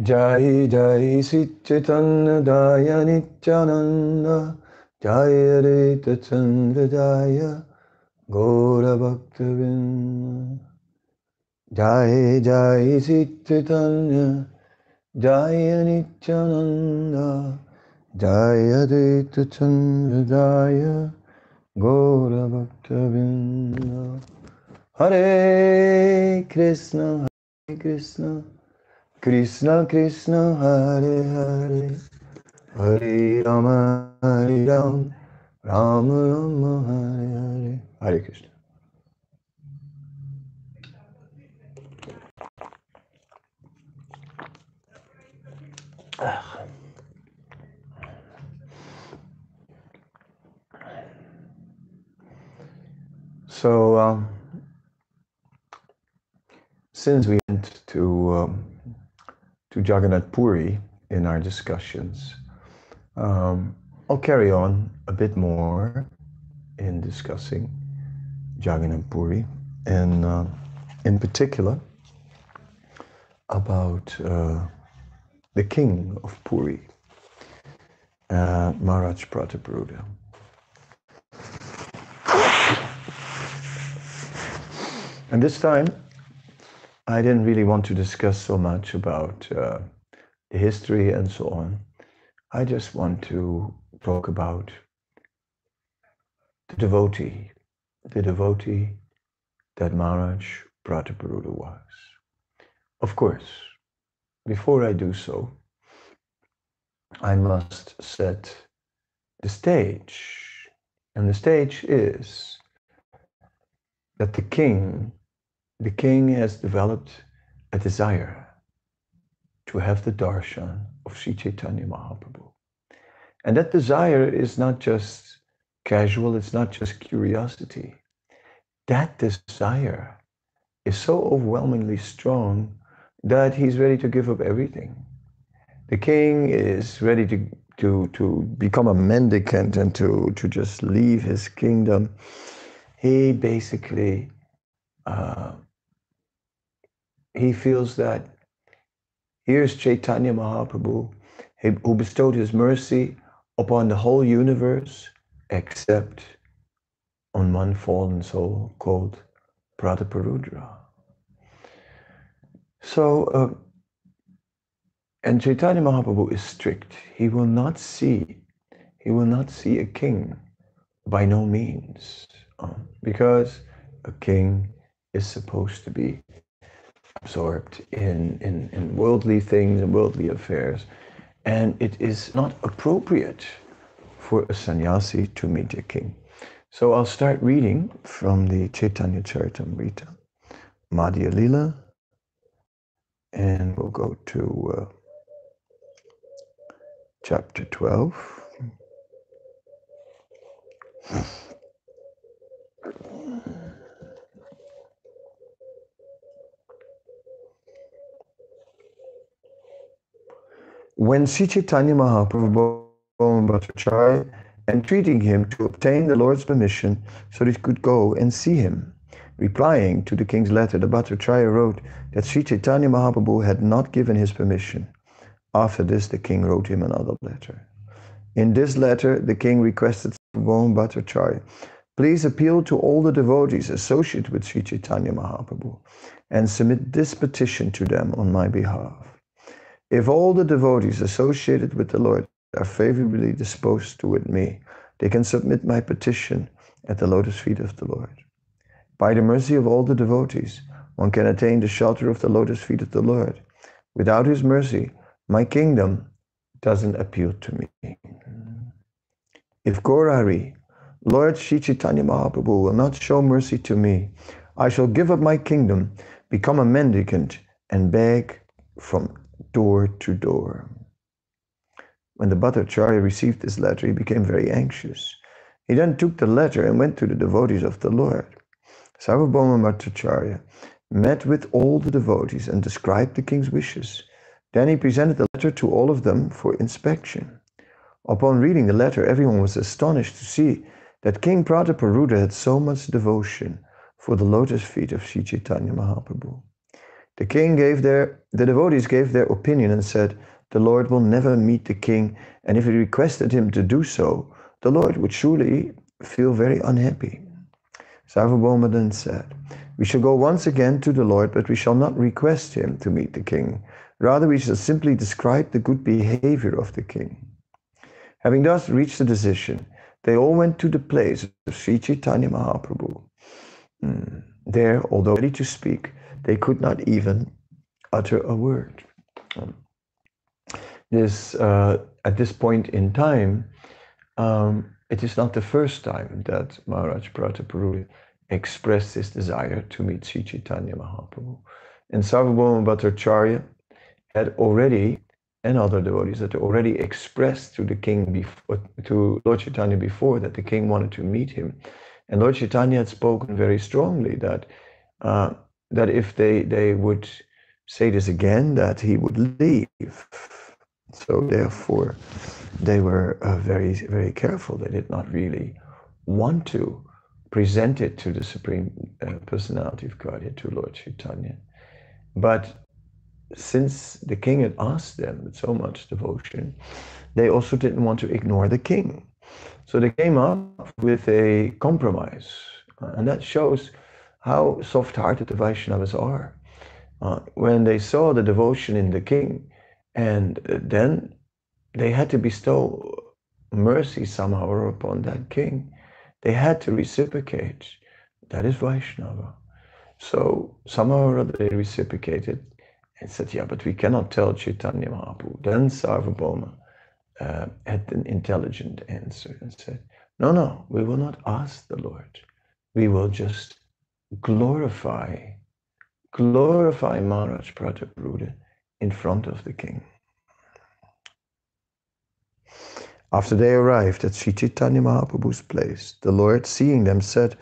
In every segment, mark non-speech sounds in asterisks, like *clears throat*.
Jai Jai सिच्चितन्नदाय Nityanand. Jai रेतचन्द्र Jai गौरभक्तविन् Jai Jai सिच्चितन्य Jai Nityanand. Jai रेतचन्द्र Jai गौरभक्तविन् Hare Krishna Hare Krishna. Krishna Krishna Hare Hare. Hare Rama Hare Ram. Rama Rama Hare Hare. Hare Krishna. So, um, since we went to um, to Jagannath Puri in our discussions. Um, I'll carry on a bit more in discussing Jagannath Puri, and uh, in particular about uh, the king of Puri, uh, Maharaj Prataparudra. And this time, I didn't really want to discuss so much about uh, the history and so on. I just want to talk about the devotee, the devotee that Maharaj Prataparudra was. Of course, before I do so, I must set the stage. And the stage is that the king the king has developed a desire to have the darshan of Sri Chaitanya Mahaprabhu. And that desire is not just casual, it's not just curiosity. That desire is so overwhelmingly strong that he's ready to give up everything. The king is ready to, to, to become a mendicant and to, to just leave his kingdom. He basically uh, he feels that here's Chaitanya Mahaprabhu who bestowed his mercy upon the whole universe except on one fallen soul called Prataparudra. So, uh, and Chaitanya Mahaprabhu is strict. He will not see, he will not see a king by no means, uh, because a king is supposed to be absorbed in, in, in worldly things and worldly affairs. And it is not appropriate for a sannyasi to meet a king. So I'll start reading from the Chaitanya Charitamrita, Madhya Lila, and we'll go to uh, chapter 12. *clears throat* When Sri Chaitanya Mahaprabhu Bhattacharya entreating him to obtain the Lord's permission so that he could go and see him. Replying to the king's letter, the Bhattacharya wrote that Sri Chaitanya Mahaprabhu had not given his permission. After this, the king wrote him another letter. In this letter, the king requested Sarvabhauma Bhattacharya, please appeal to all the devotees associated with Sri Chaitanya Mahaprabhu and submit this petition to them on my behalf. If all the devotees associated with the Lord are favorably disposed toward me, they can submit my petition at the lotus feet of the Lord. By the mercy of all the devotees, one can attain the shelter of the lotus feet of the Lord. Without his mercy, my kingdom doesn't appeal to me. If Gaurahari, Lord Sri Chaitanya Mahaprabhu, will not show mercy to me, I shall give up my kingdom, become a mendicant, and beg from door to door. When the Bhattacharya received this letter, he became very anxious. He then took the letter and went to the devotees of the Lord. Sarvabhauma Bhattacharya met with all the devotees and described the king's wishes. Then he presented the letter to all of them for inspection. Upon reading the letter, everyone was astonished to see that King Prataparudra had so much devotion for the lotus feet of Sri Chaitanya Mahaprabhu. The king gave their, the devotees gave their opinion and said, The Lord will never meet the king, and if he requested him to do so, the Lord would surely feel very unhappy. Sarvabhauma then said, We shall go once again to the Lord, but we shall not request him to meet the king. Rather, we shall simply describe the good behavior of the king. Having thus reached a decision, they all went to the place of Sri Chaitanya Mahaprabhu. Mm. There, although ready to speak, they could not even utter a word. Um, this, uh, at this point in time, um, it is not the first time that Maharaj Prataparudra expressed his desire to meet Sri Chaitanya Mahaprabhu. And Sarvabhauma Bhattacharya had already, and other devotees had already expressed to the king, before, to Lord Chaitanya before that the king wanted to meet him. And Lord Chaitanya had spoken very strongly that uh, that if they, they would say this again, that he would leave. So therefore, they were uh, very, very careful. They did not really want to present it to the Supreme uh, Personality of Godhead, to Lord Chaitanya. But since the king had asked them with so much devotion, they also didn't want to ignore the king. So they came up with a compromise. And that shows how soft-hearted the Vaishnavas are. Uh, when they saw the devotion in the king, and then they had to bestow mercy somehow upon that king. They had to reciprocate. That is Vaishnava. So somehow or other they reciprocated and said, yeah, but we cannot tell Chaitanya Mahaprabhu. Then Sarvabhauma uh, had an intelligent answer and said, no, no, we will not ask the Lord. We will just glorify, glorify Maharaj Prataparudra in front of the king. After they arrived at Sri Chaitanya Mahaprabhu's place, the Lord, seeing them, said,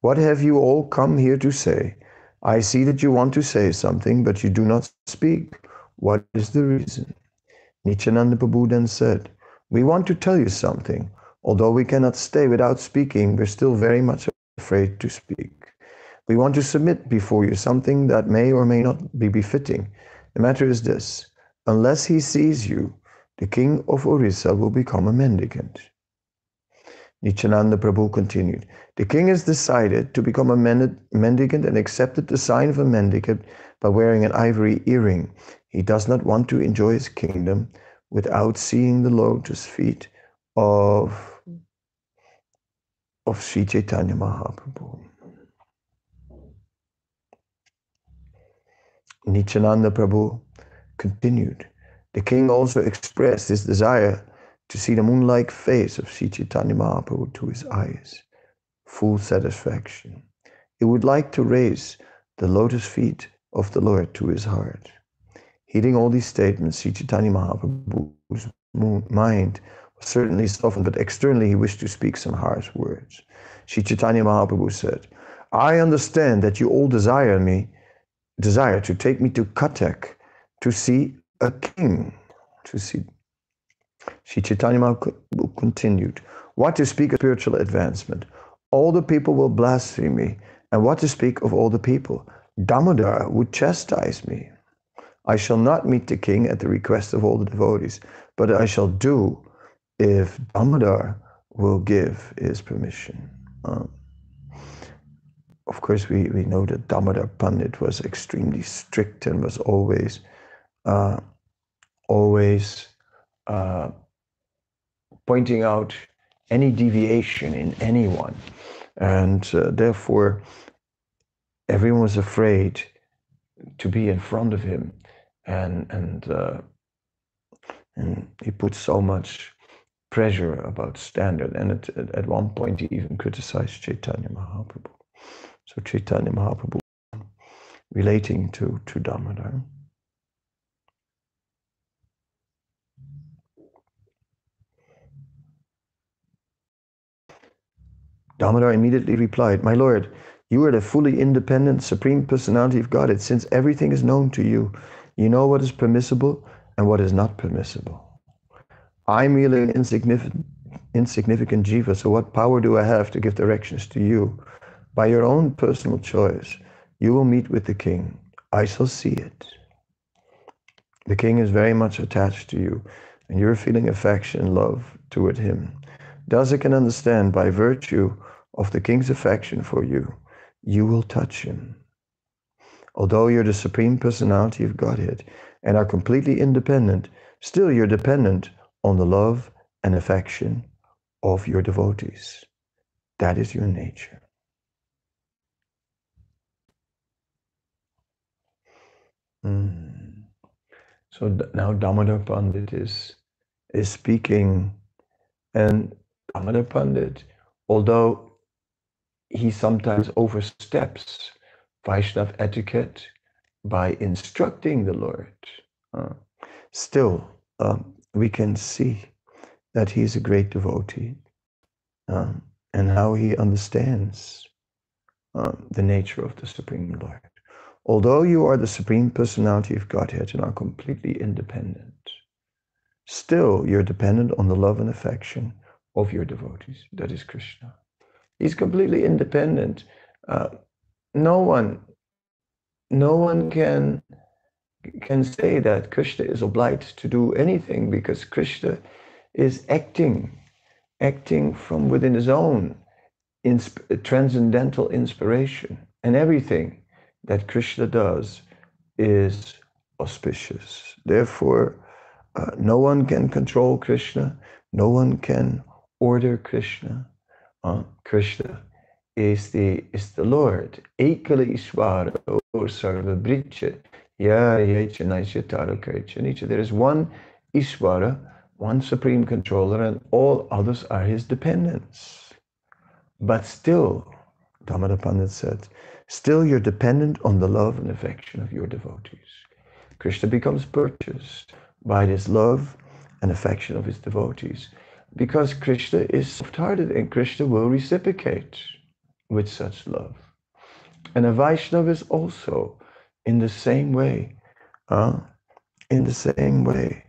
What have you all come here to say? I see that you want to say something, but you do not speak. What is the reason? Nityananda Prabhu then said, We want to tell you something. Although we cannot stay without speaking, we're still very much afraid to speak. We want to submit before you something that may or may not be befitting. The matter is this unless he sees you, the king of Orissa will become a mendicant. Nityananda Prabhu continued The king has decided to become a mendicant and accepted the sign of a mendicant by wearing an ivory earring. He does not want to enjoy his kingdom without seeing the lotus feet of, of Sri Chaitanya Mahaprabhu. Nityananda Prabhu continued. The king also expressed his desire to see the moon-like face of Sri Chaitanya Mahaprabhu to his eyes. Full satisfaction. He would like to raise the lotus feet of the Lord to his heart. Hearing all these statements, Sri Chaitanya Mahaprabhu's mind was certainly softened, but externally he wished to speak some harsh words. Sri Chaitanya Mahaprabhu said, I understand that you all desire me desire to take me to Cuttack to see a king, to see. Sri Chaitanya Mahaprabhu continued, What to speak of spiritual advancement? All the people will blaspheme me, and what to speak of all the people? Damodar would chastise me. I shall not meet the king at the request of all the devotees, but I shall do if Damodar will give his permission. Um, of course, we, we know that Damodar Pandit was extremely strict and was always, uh, always uh, pointing out any deviation in anyone. And uh, therefore, everyone was afraid to be in front of him. And, and, uh, and he put so much pressure about standard. And at, at one point, he even criticized Chaitanya Mahaprabhu. So Chaitanya Mahaprabhu relating to, to Damodar. Damodar immediately replied, My Lord, you are the fully independent Supreme Personality of Godhead. Since everything is known to you, you know what is permissible and what is not permissible. I'm merely an insignificant, insignificant jiva, so what power do I have to give directions to you? By your own personal choice, you will meet with the king. I shall see it. The king is very much attached to you, and you're feeling affection and love toward him. I can understand by virtue of the king's affection for you, you will touch him. Although you're the supreme personality of Godhead and are completely independent, still you're dependent on the love and affection of your devotees. That is your nature. Mm. So now Damodar Pandit is, is speaking, and Damodar Pandit, although he sometimes oversteps Vaishnav etiquette by instructing the Lord, uh, still um, we can see that he is a great devotee um, and how he understands um, the nature of the Supreme Lord. Although you are the Supreme Personality of Godhead and are completely independent, still you're dependent on the love and affection of your devotees. That is Krishna. He's completely independent. Uh, no one, no one can can say that Krishna is obliged to do anything because Krishna is acting, acting from within his own transcendental inspiration, and everything that Krishna does is auspicious. Therefore, uh, no one can control Krishna, no one can order Krishna. Uh, Krishna is the is the Lord. Bricha. There is one Ishvara, one supreme controller, and all others are his dependents. But still, Damodar Pandit said, Still, you're dependent on the love and affection of your devotees. Krishna becomes purchased by this love and affection of his devotees because Krishna is soft-hearted and Krishna will reciprocate with such love. And a Vaishnava is also in the same way, uh, in the same way,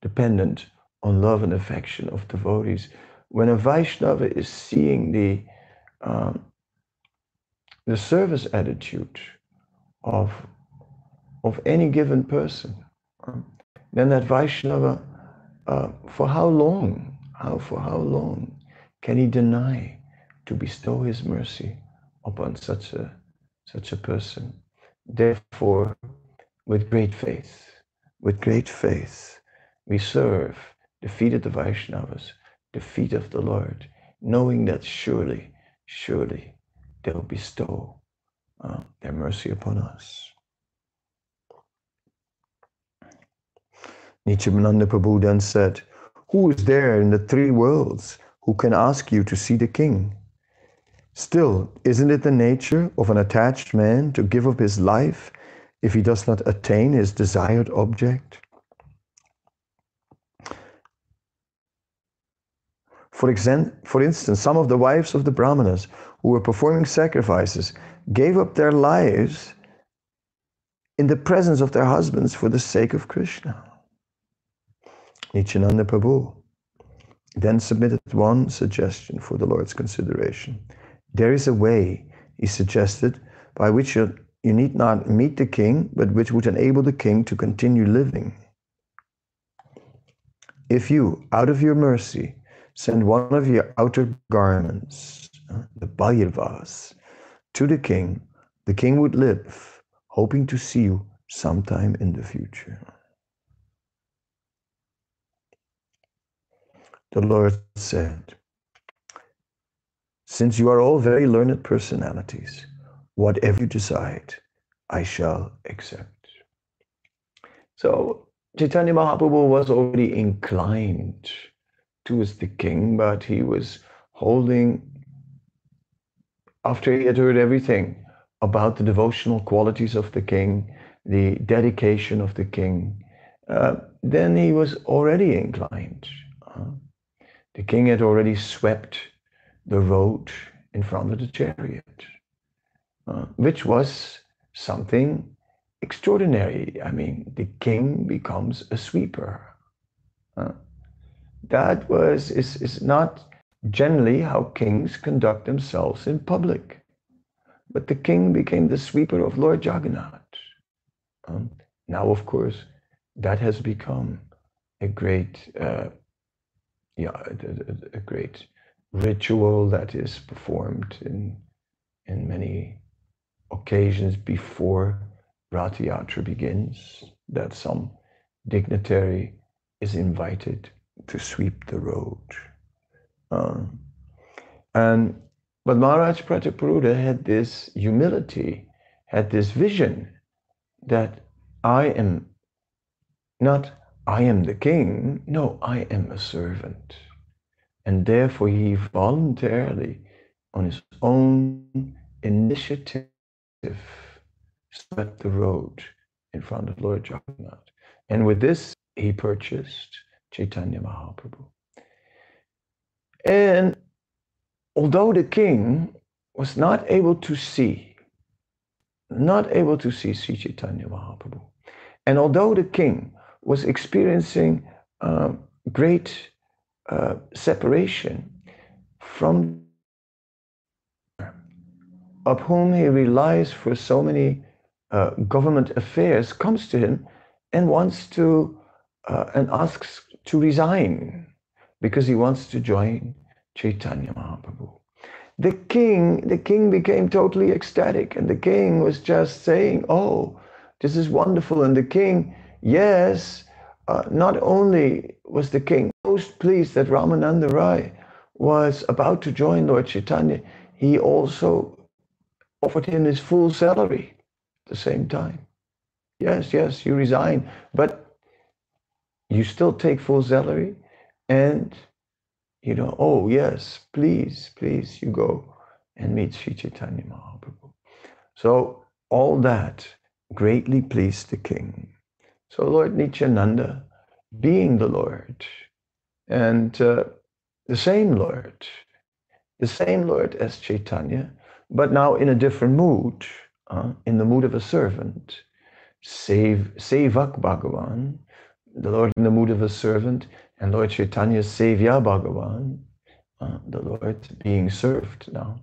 dependent on love and affection of devotees. When a Vaishnava is seeing the um, the service attitude of, of any given person, then that Vaishnava, uh, for how long, how for how long can he deny to bestow his mercy upon such a such a person? Therefore, with great faith, with great faith, we serve the feet of the Vaishnavas, the feet of the Lord, knowing that surely, surely they'll bestow uh, their mercy upon us. Nityananda Prabhu then said, Who is there in the three worlds who can ask you to see the king? Still, isn't it the nature of an attached man to give up his life if he does not attain his desired object? For, example, for instance, some of the wives of the Brahmanas who were performing sacrifices gave up their lives in the presence of their husbands for the sake of Krishna. Nityananda Prabhu then submitted one suggestion for the Lord's consideration. There is a way, he suggested, by which you, you need not meet the king, but which would enable the king to continue living. If you, out of your mercy, send one of your outer garments, the Balyavas, to the king, the king would live, hoping to see you sometime in the future. The Lord said, Since you are all very learned personalities, whatever you decide, I shall accept. So Chaitanya Mahaprabhu was already inclined towards the king, but he was holding, after he had heard everything about the devotional qualities of the king, the dedication of the king, uh, then he was already inclined. Uh, the king had already swept the road in front of the chariot, uh, which was something extraordinary. I mean, the king becomes a sweeper. Uh, that was is, is not generally how kings conduct themselves in public. But the king became the sweeper of Lord Jagannath. Um, now, of course, that has become a great, uh, yeah, a, a, great ritual that is performed in in many occasions before Rath Yatra begins. That some dignitary is invited to sweep the road. Um, and but Maharaj Prataparudra had this humility, had this vision that I am not I am the king. No, I am a servant. And therefore he voluntarily, on his own initiative, swept the road in front of Lord Jagannath. And with this, he purchased Chaitanya Mahaprabhu. And although the king was not able to see, not able to see Sri Chaitanya Mahaprabhu, and although the king was experiencing uh, great uh, separation from of whom he relies for so many uh, government affairs comes to him and wants to uh, and asks to resign because he wants to join Chaitanya Mahaprabhu. The king, the king became totally ecstatic, and the king was just saying, "Oh, this is wonderful." And the king, yes, uh, not only was the king most pleased that Ramananda Rai was about to join Lord Chaitanya, he also offered him his full salary at the same time. Yes, yes, you resign, but you still take full salary and you know, oh yes, please, please, you go and meet Sri Chaitanya Mahaprabhu. So all that greatly pleased the king. So Lord Nityananda, being the Lord, and uh, the same Lord, the same Lord as Chaitanya, but now in a different mood, uh, in the mood of a servant, save Sevak Bhagavan, the Lord in the mood of a servant, and Lord Chaitanya Sevya Bhagavan, uh, the Lord being served now.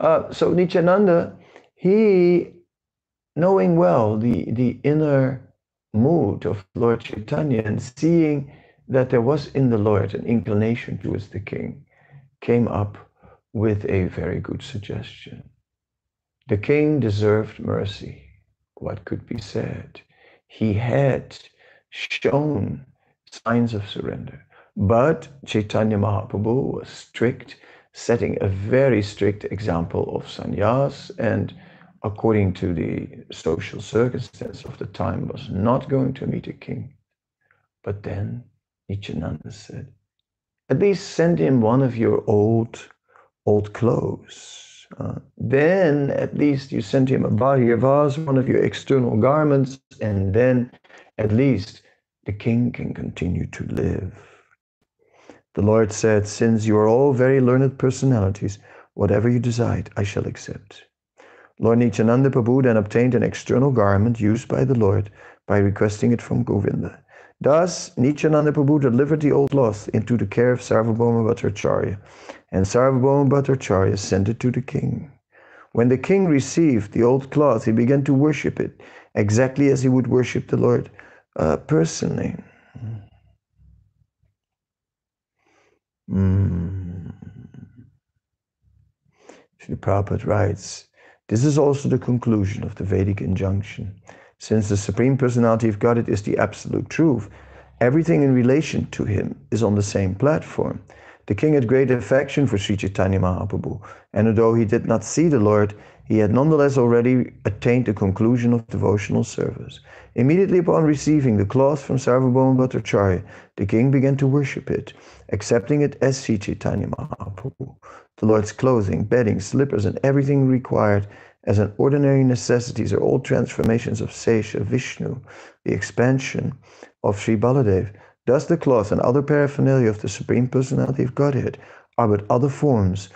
Uh, so Nityananda, he, knowing well the, the inner mood of Lord Chaitanya and seeing that there was in the Lord an inclination towards the king, came up with a very good suggestion. The king deserved mercy. What could be said? He had shown signs of surrender. But Chaitanya Mahaprabhu was strict, setting a very strict example of sannyas and according to the social circumstance of the time was not going to meet a king. But then Nityananda said, at least send him one of your old, old clothes. Uh, then at least you send him a bahyavas, one of your external garments, and then at least the king can continue to live. The Lord said, Since you are all very learned personalities, whatever you decide, I shall accept. Lord Nityananda Prabhu then obtained an external garment used by the Lord by requesting it from Govinda. Thus, Nityananda Prabhu delivered the old cloth into the care of Sarvabhauma Bhattacharya, and Sarvabhauma Bhattacharya sent it to the king. When the king received the old cloth, he began to worship it, exactly as he would worship the Lord uh, personally. Mm. Srila Prabhupada writes, this is also the conclusion of the Vedic injunction. Since the Supreme Personality of Godhead is the absolute truth, everything in relation to him is on the same platform. The king had great affection for Sri Chaitanya Mahaprabhu, and although he did not see the Lord, he had nonetheless already attained the conclusion of devotional service. Immediately upon receiving the cloth from Sarvabhauma Bhattacharya, the king began to worship it, accepting it as Sri Chaitanya Mahaprabhu. The Lord's clothing, bedding, slippers, and everything required as an ordinary necessities are all transformations of Sesha, Vishnu, the expansion of Sri Baladev. Thus the cloth and other paraphernalia of the Supreme Personality of Godhead are but other forms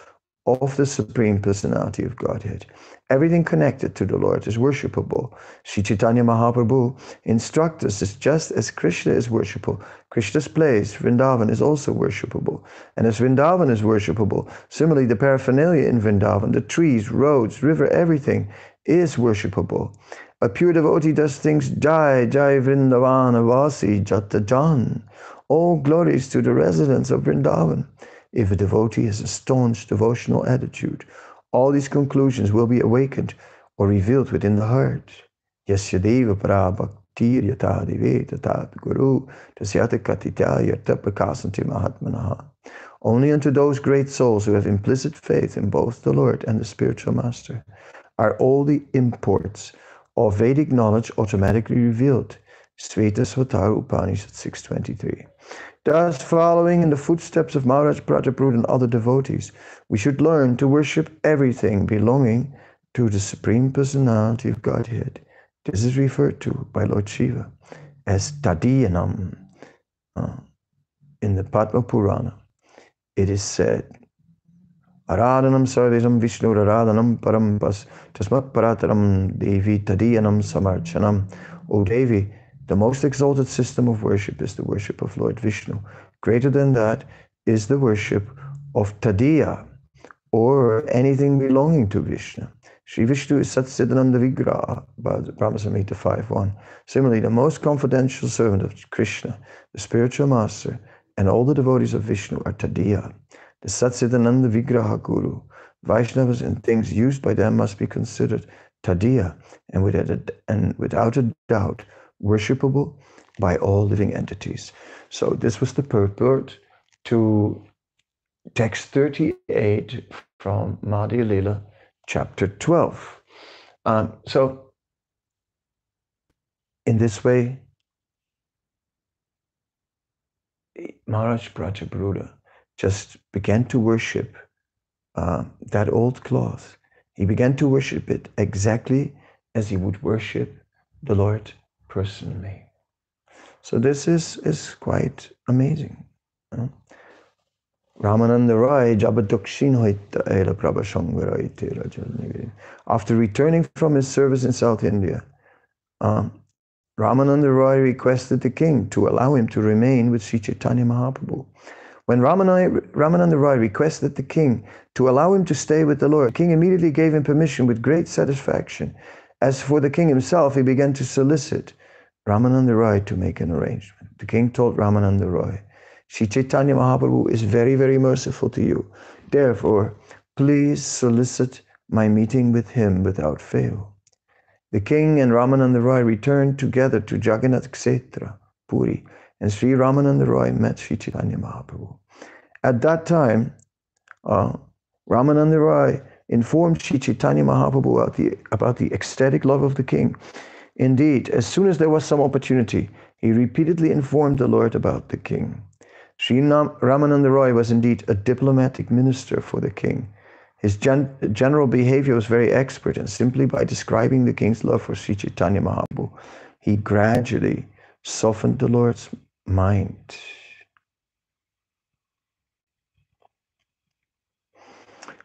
of the Supreme Personality of Godhead. Everything connected to the Lord is worshipable. Sri Chaitanya Mahaprabhu instructs us that just as Krishna is worshipable, Krishna's place, Vrindavan, is also worshipable. And as Vrindavan is worshipable, similarly the paraphernalia in Vrindavan, the trees, roads, river, everything is worshipable. A pure devotee does things Jai, Jai Vrindavana Vasi Jatajan. All glories to the residents of Vrindavan. If a devotee has a staunch devotional attitude, all these conclusions will be awakened or revealed within the heart. Yasyadeva prabhaktir yatadive tatat guru tasyata katitya yarta prakasanti mahatmanaha. Only unto those great souls who have implicit faith in both the Lord and the spiritual master are all the imports of Vedic knowledge automatically revealed. Svetasvatara Upanishad 623. Thus, following in the footsteps of Maharaj Prataparudra and other devotees, we should learn to worship everything belonging to the Supreme Personality of Godhead. This is referred to by Lord Shiva as Tadiyanam uh, in the Padma Purana. It is said, Aradhanam Sarvesam Vishnu Aradhanam Parampas Tasmat Parataram Devi Tadiyanam Samarchanam. O Devi, the most exalted system of worship is the worship of Lord Vishnu. Greater than that is the worship of Tadiya, or anything belonging to Vishnu. Sri Vishnu is Satsidananda Vigraha, Brahmasamhita 5.1. Similarly, the most confidential servant of Krishna, the spiritual master, and all the devotees of Vishnu are Tadiya the Satsidananda Vigraha Guru. Vaishnavas and things used by them must be considered tadiya and without a, and without a doubt worshipable by all living entities. So this was the purport to text 38 from Madhya Lila, chapter 12. Um, so in this way, Maharaj Prataparudra just began to worship uh, that old cloth. He began to worship it exactly as he would worship the Lord personally. So this is, is quite amazing. Know? Ramananda Roy After returning from his service in South India, um, Ramananda Roy requested the king to allow him to remain with Sri Chaitanya Mahaprabhu. When Ramananda Roy requested the king to allow him to stay with the Lord, the king immediately gave him permission with great satisfaction. As for the king himself, he began to solicit Ramananda Roy to make an arrangement. The king told Ramananda Roy, Sri Chaitanya Mahaprabhu is very, very merciful to you. Therefore, please solicit my meeting with him without fail. The king and Ramananda Roy returned together to Jagannath Kshetra, Puri, and Sri Ramananda Roy met Sri Chaitanya Mahaprabhu. At that time, uh, Ramananda Roy informed Sri Chaitanya Mahaprabhu about the, about the ecstatic love of the king. Indeed, as soon as there was some opportunity, he repeatedly informed the Lord about the king. Sri Ramananda Roy was indeed a diplomatic minister for the king. His gen general behavior was very expert, and simply by describing the king's love for Sri Chaitanya Mahaprabhu, he gradually softened the Lord's mind.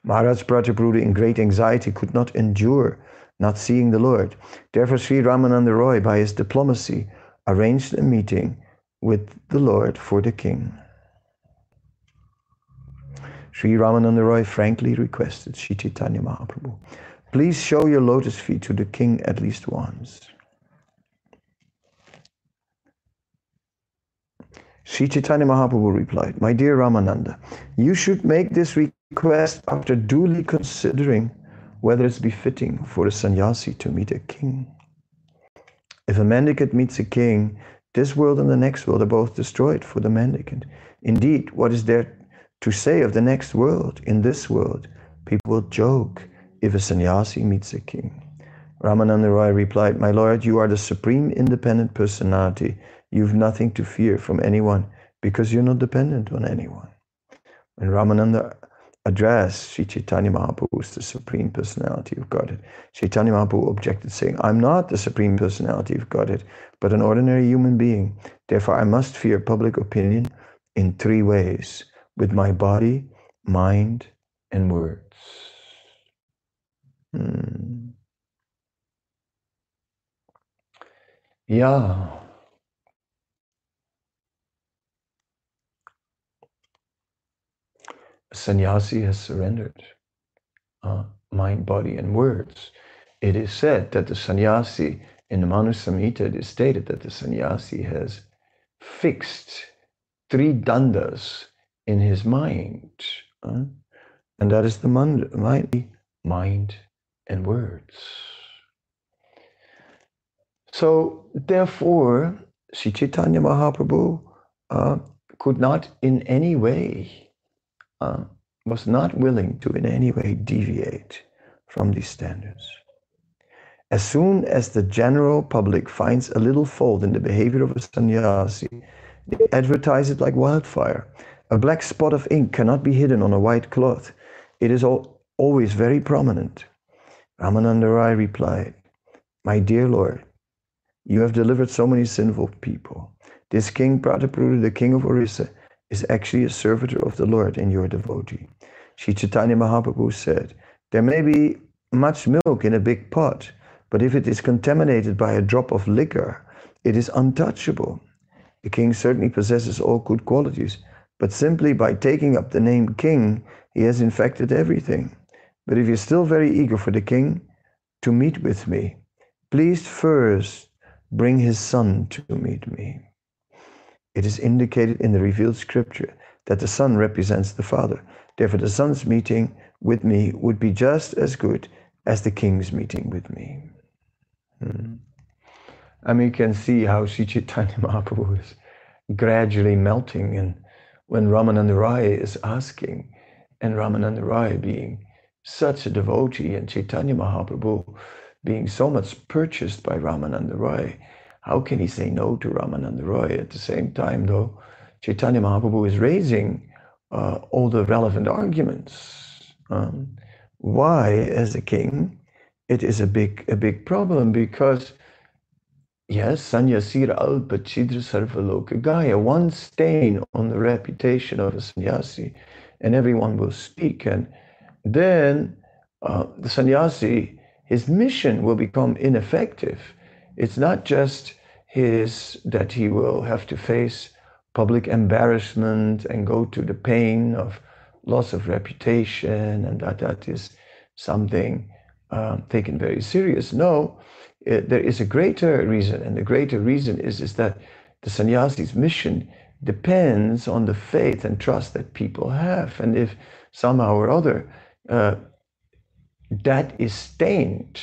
Maharaj Prataparudra in great anxiety could not endure not seeing the Lord. Therefore, Sri Ramananda Roy, by his diplomacy, arranged a meeting with the Lord for the king. Sri Ramananda Roy frankly requested Sri Chaitanya Mahaprabhu, please show your lotus feet to the king at least once. Sri Chaitanya Mahaprabhu replied, My dear Ramananda, you should make this request after duly considering whether it's befitting for a sannyasi to meet a king. If a mendicant meets a king, this world and the next world are both destroyed for the mendicant. Indeed, what is there to say of the next world? In this world, people will joke if a sannyasi meets a king. Ramananda Roy replied, My Lord, you are the supreme independent personality You've nothing to fear from anyone because you're not dependent on anyone. When Ramananda addressed Sri Chaitanya Mahaprabhu the Supreme Personality of Godhead, Chaitanya Mahaprabhu objected, saying, I'm not the Supreme Personality of Godhead, but an ordinary human being. Therefore, I must fear public opinion in three ways with my body, mind, and words. Hmm. Yeah. Sannyasi has surrendered uh, mind, body, and words. it is said that the sannyasi in the Manu Samhita, it is stated that the sannyasi has fixed three dandas in his mind. Uh, and that is the mind, mind and words. So, therefore, Sri Chaitanya Mahaprabhu uh, could not in any way, uh, was not willing to in any way deviate from these standards. As soon as the general public finds a little fault in the behavior of a sannyasi, they advertise it like wildfire. A black spot of ink cannot be hidden on a white cloth. It is all, always very prominent. Ramananda Rai replied, My dear Lord, you have delivered so many sinful people. This king, Prataparudra, the king of Orissa, is actually a servitor of the Lord and your devotee. Sri Chaitanya Mahaprabhu said, There may be much milk in a big pot, but if it is contaminated by a drop of liquor, it is untouchable. The king certainly possesses all good qualities, but simply by taking up the name king, he has infected everything. But if you're still very eager for the king to meet with me, please first bring his son to meet me. It is indicated in the revealed scripture that the son represents the father. Therefore, the son's meeting with me would be just as good as the king's meeting with me. Hmm. I mean, you can see how Sri Chaitanya Mahaprabhu is gradually melting. And when Ramananda Rai is asking, and Ramananda Rai being such a devotee, and Chaitanya Mahaprabhu being so much purchased by Ramananda Rai, how can he say no to Ramananda Rai? At the same time, though, Chaitanya Mahaprabhu is raising uh, all the relevant arguments. Um, why, as a king, it is a big a big problem because yes, sanyasira alpa chidra sarvaloka gaya, one stain on the reputation of a sannyasi, and everyone will speak. And then uh, the sannyasi, his mission will become ineffective. It's not just his that he will have to face public embarrassment and go to the pain of loss of reputation and that that is something uh, taken very serious. No, it, there is a greater reason, and the greater reason is, is that the sannyasi's mission depends on the faith and trust that people have. And if somehow or other uh, that is stained,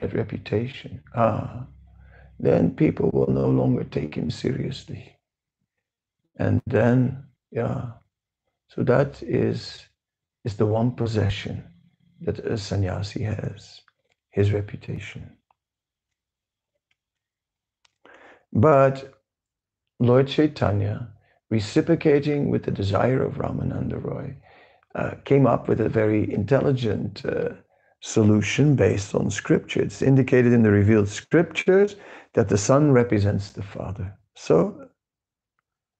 that reputation, ah, then people will no longer take him seriously. And then, yeah, so that is, is the one possession that a sannyasi has, his reputation. But Lord Chaitanya, reciprocating with the desire of Ramananda Roy, uh, came up with a very intelligent uh, solution based on scripture. It's indicated in the revealed scriptures that the Son represents the Father. So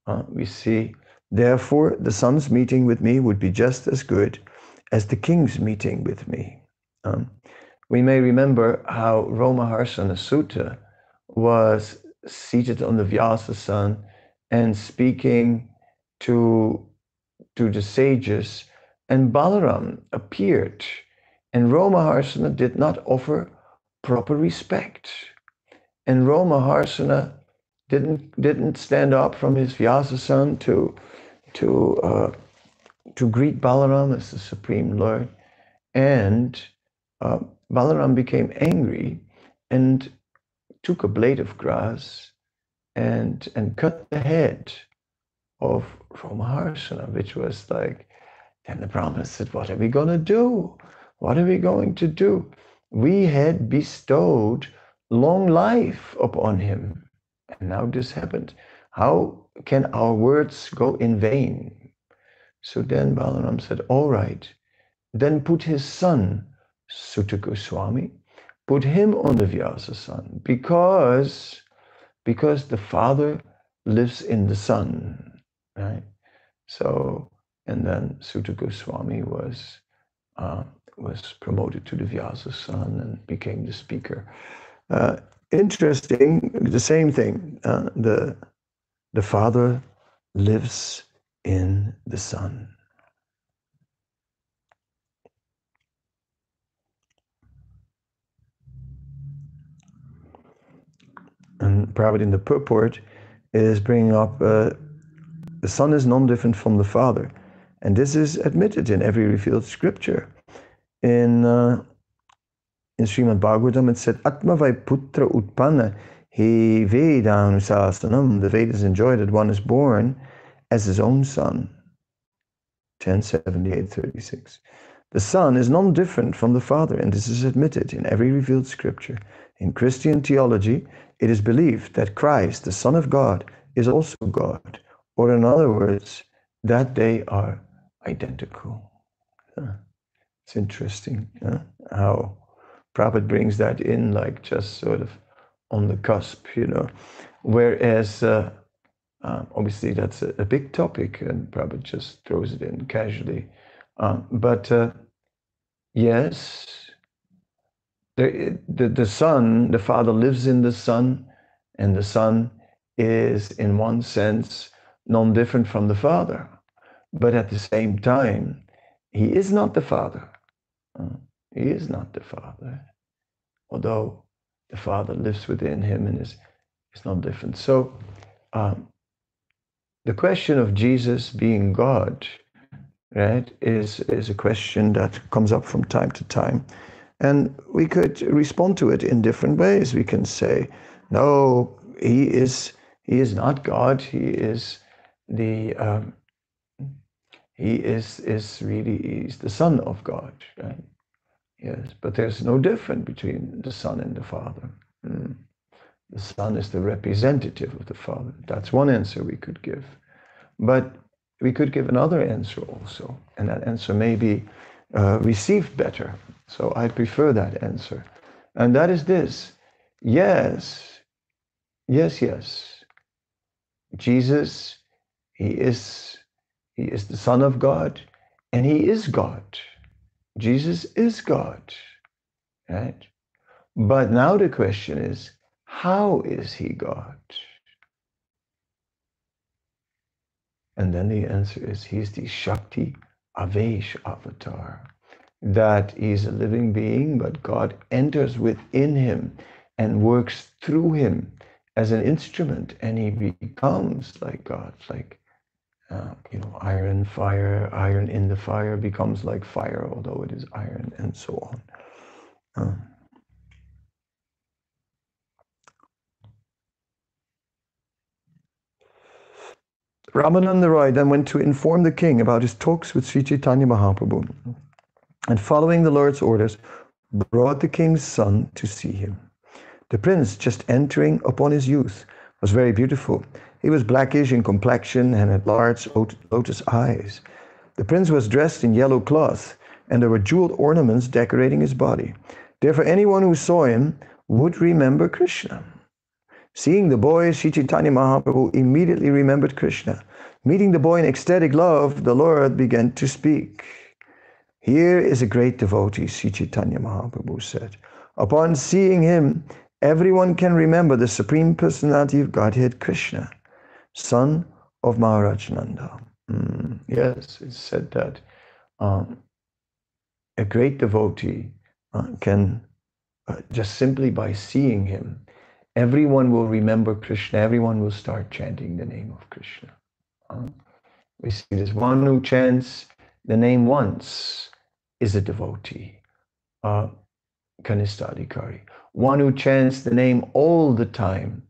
uh, we see, therefore, the Son's meeting with me would be just as good as the king's meeting with me. Um, we may remember how Romaharsana Sutta was seated on the Vyasasan and speaking to, to the sages, and Balaram appeared, and Romaharsana did not offer proper respect. And Romaharsana didn't, didn't stand up from his Vyasasan to, to uh, to greet Balaram as the Supreme Lord. And uh, Balaram became angry and took a blade of grass and, and cut the head of Romaharsana, which was like, then the Brahmana said, What are we going to do? What are we going to do? We had bestowed long life upon him. And now this happened. How can our words go in vain? So then Balaram said, All right, then put his son, Goswami, put him on the Vyasasan, because, because the father lives in the son, right? So, and then Goswami was, uh, was promoted to the Vyasasan and became the speaker. Uh, interesting, the same thing. Uh, the the Father lives in the Son. And probably in the purport is bringing up uh, the Son is non different from the Father. And this is admitted in every revealed scripture. In, uh, in Srimad Bhagavatam, it said, Atmavai putra utpanna he Vedanu Sasanam. The Vedas enjoy that one is born as his own son. 1078-36. The Son is non different from the Father, and this is admitted in every revealed scripture. In Christian theology, it is believed that Christ, the Son of God, is also God, or in other words, that they are identical. It's interesting how Prabhupada brings that in, like just sort of on the cusp, you know. Whereas, uh, uh, obviously, that's a, a, big topic, and Prabhupada just throws it in casually. Um, but uh, yes, the, the, the Son, the Father lives in the Son, and the Son is, in one sense, non different from the Father. But at the same time, he is not the Father. Uh, he is not the Father, although the Father lives within him and is, is not different. So, um, the question of Jesus being God, right, is, is a question that comes up from time to time. And we could respond to it in different ways. We can say, no, he is, he is not God. He is the, um, he is, is really, he's the Son of God, right? Yes, but there's no difference between the Son and the Father. Mm. The Son is the representative of the Father. That's one answer we could give. But we could give another answer also, and that answer may be uh, received better. So I prefer that answer. And that is this yes, yes, yes. Jesus, he is, he is the Son of God, and he is God. Jesus is God, right? But now the question is, how is he God? And then the answer is, he's the Shakti Avesh avatar. That he's a living being, but God enters within him and works through him as an instrument, and he becomes like God, like uh, you know, iron, fire, iron in the fire becomes like fire, although it is iron, and so on. Um, Ramananda then went to inform the king about his talks with Sri Chaitanya Mahaprabhu, and following the Lord's orders, brought the king's son to see him. The prince, just entering upon his youth, was very beautiful he was blackish in complexion and had large lotus eyes. The prince was dressed in yellow cloth, and there were jeweled ornaments decorating his body. Therefore, anyone who saw him would remember Krishna. Seeing the boy, Sri Chaitanya Mahaprabhu immediately remembered Krishna. Meeting the boy in ecstatic love, the Lord began to speak. Here is a great devotee, Sri Chaitanya Mahaprabhu said. Upon seeing him, everyone can remember the Supreme Personality of Godhead, Krishna son of Maharaj Nanda. Mm, yes, it's said that um, a great devotee uh, can uh, just simply by seeing him, everyone will remember Krishna, everyone will start chanting the name of Krishna. Uh, we see this one who chants the name once is a devotee, uh, Kanistadikari. One who chants the name all the time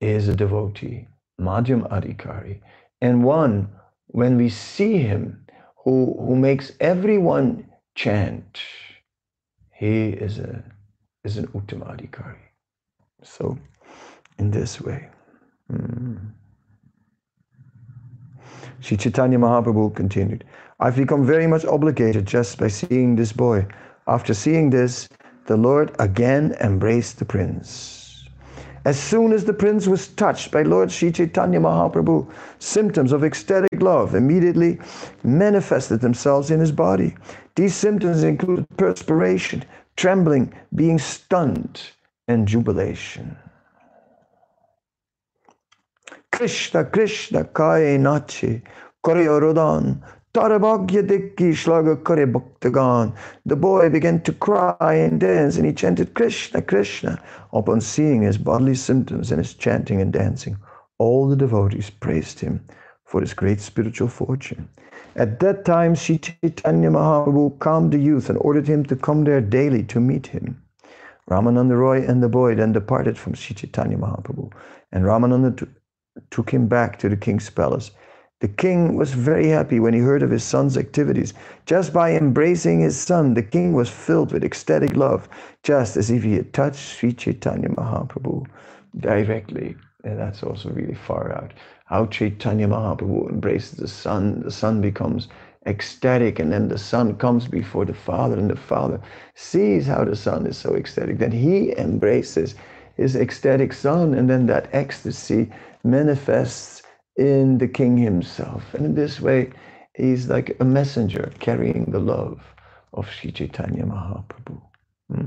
is a devotee, Madhyam Adhikari, and one when we see him who, who makes everyone chant, he is a is an Uttama Adhikari. So, in this way. Mm. Sri Chaitanya Mahaprabhu continued, I've become very much obligated just by seeing this boy. After seeing this, the Lord again embraced the prince. As soon as the prince was touched by Lord Sri Chaitanya Mahaprabhu, symptoms of ecstatic love immediately manifested themselves in his body. These symptoms included perspiration, trembling, being stunned, and jubilation. Krishna, Krishna, Kaya Nachi, Koryorodhan, The boy began to cry and dance, and he chanted Krishna, Krishna. Upon seeing his bodily symptoms and his chanting and dancing, all the devotees praised him for his great spiritual fortune. At that time, Sri Chaitanya Mahaprabhu calmed the youth and ordered him to come there daily to meet him. Ramananda Roy and the boy then departed from Sri Chaitanya Mahaprabhu, and Ramananda took him back to the king's palace. The king was very happy when he heard of his son's activities. Just by embracing his son, the king was filled with ecstatic love, just as if he had touched Sri Chaitanya Mahaprabhu directly. And that's also really far out how Chaitanya Mahaprabhu embraces the son, the son becomes ecstatic, and then the son comes before the father, and the father sees how the son is so ecstatic. Then he embraces his ecstatic son, and then that ecstasy manifests in the king himself. And in this way, he's like a messenger carrying the love of Sri Chaitanya Mahaprabhu. Hmm?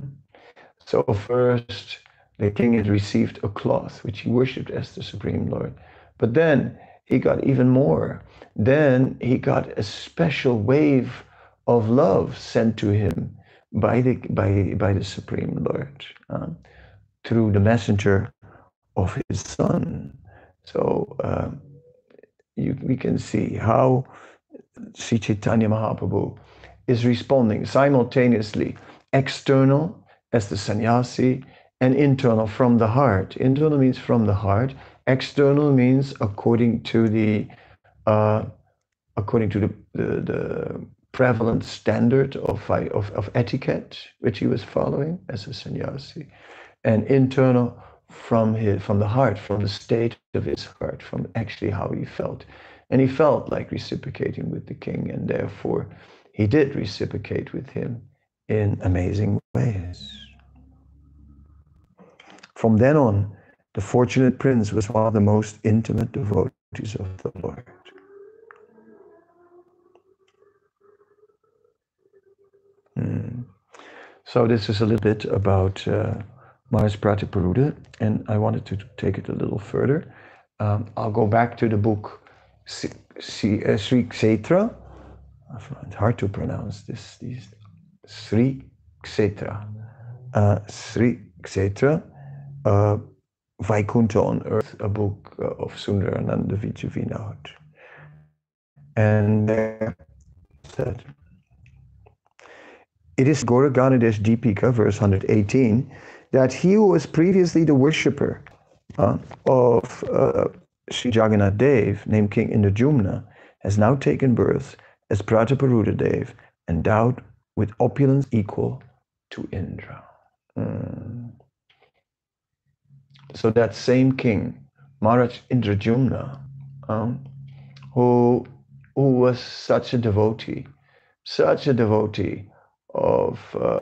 So first, the king had received a cloth which he worshipped as the Supreme Lord. But then he got even more. Then he got a special wave of love sent to him by the, by, by the Supreme Lord uh, through the messenger of his son. So uh, you, we can see how Sri Chaitanya Mahaprabhu is responding simultaneously, external as the sannyasi and internal from the heart. Internal means from the heart, External means according to the uh, according to the, the, the, prevalent standard of, of, of etiquette which he was following as a sannyasi, and internal from his from the heart, from the state of his heart, from actually how he felt, and he felt like reciprocating with the king, and therefore he did reciprocate with him in amazing ways. From then on, the fortunate prince was one of the most intimate devotees of the Lord. Hmm. So this is a little bit about uh, Maharaj Prataparudra, and I wanted to take it a little further. Um, I'll go back to the book uh, Sri Kshetra. It's hard to pronounce this. These Sri Kshetra. Uh, Sri Kshetra. Uh, Vaikuntha on Earth, a book uh, of Sundarananda Vidyavinoda. And there said, it is Gaura-ganoddesha-dipika, verse 118, that he who was previously the worshipper uh, of uh, Sri Jagannath Dev, named King Indradyumna, has now taken birth as Prataparudra Dev, endowed with opulence equal to Indra. Mm. So that same king, Maharaj Indradyumna, um, who, who was such a devotee, such a devotee of, uh,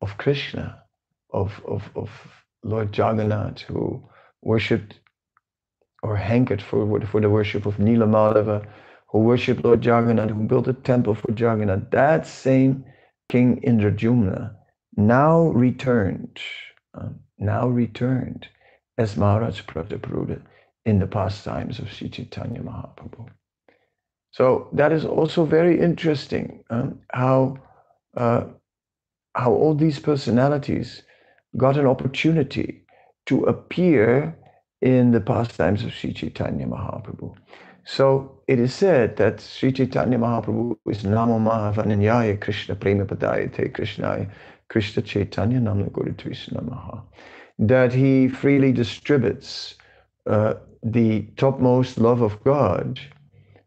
of Krishna, of, of, of Lord Jagannath, who worshipped or hankered for, for the worship of Nila Madhava, who worshipped Lord Jagannath, who built a temple for Jagannath. That same King Indradyumna now returned, uh, now returned as Maharaj Prataparudra in the pastimes of Sri Chaitanya Mahaprabhu. So that is also very interesting um, how, uh, how all these personalities got an opportunity to appear in the pastimes of Sri Chaitanya Mahaprabhu. So it is said that Sri Chaitanya Mahaprabhu is Namo Mahavadanyaya Krishna Prema Padayate Krishnaya Krishna Chaitanya Namo Guru Maha that he freely distributes uh, the topmost love of God,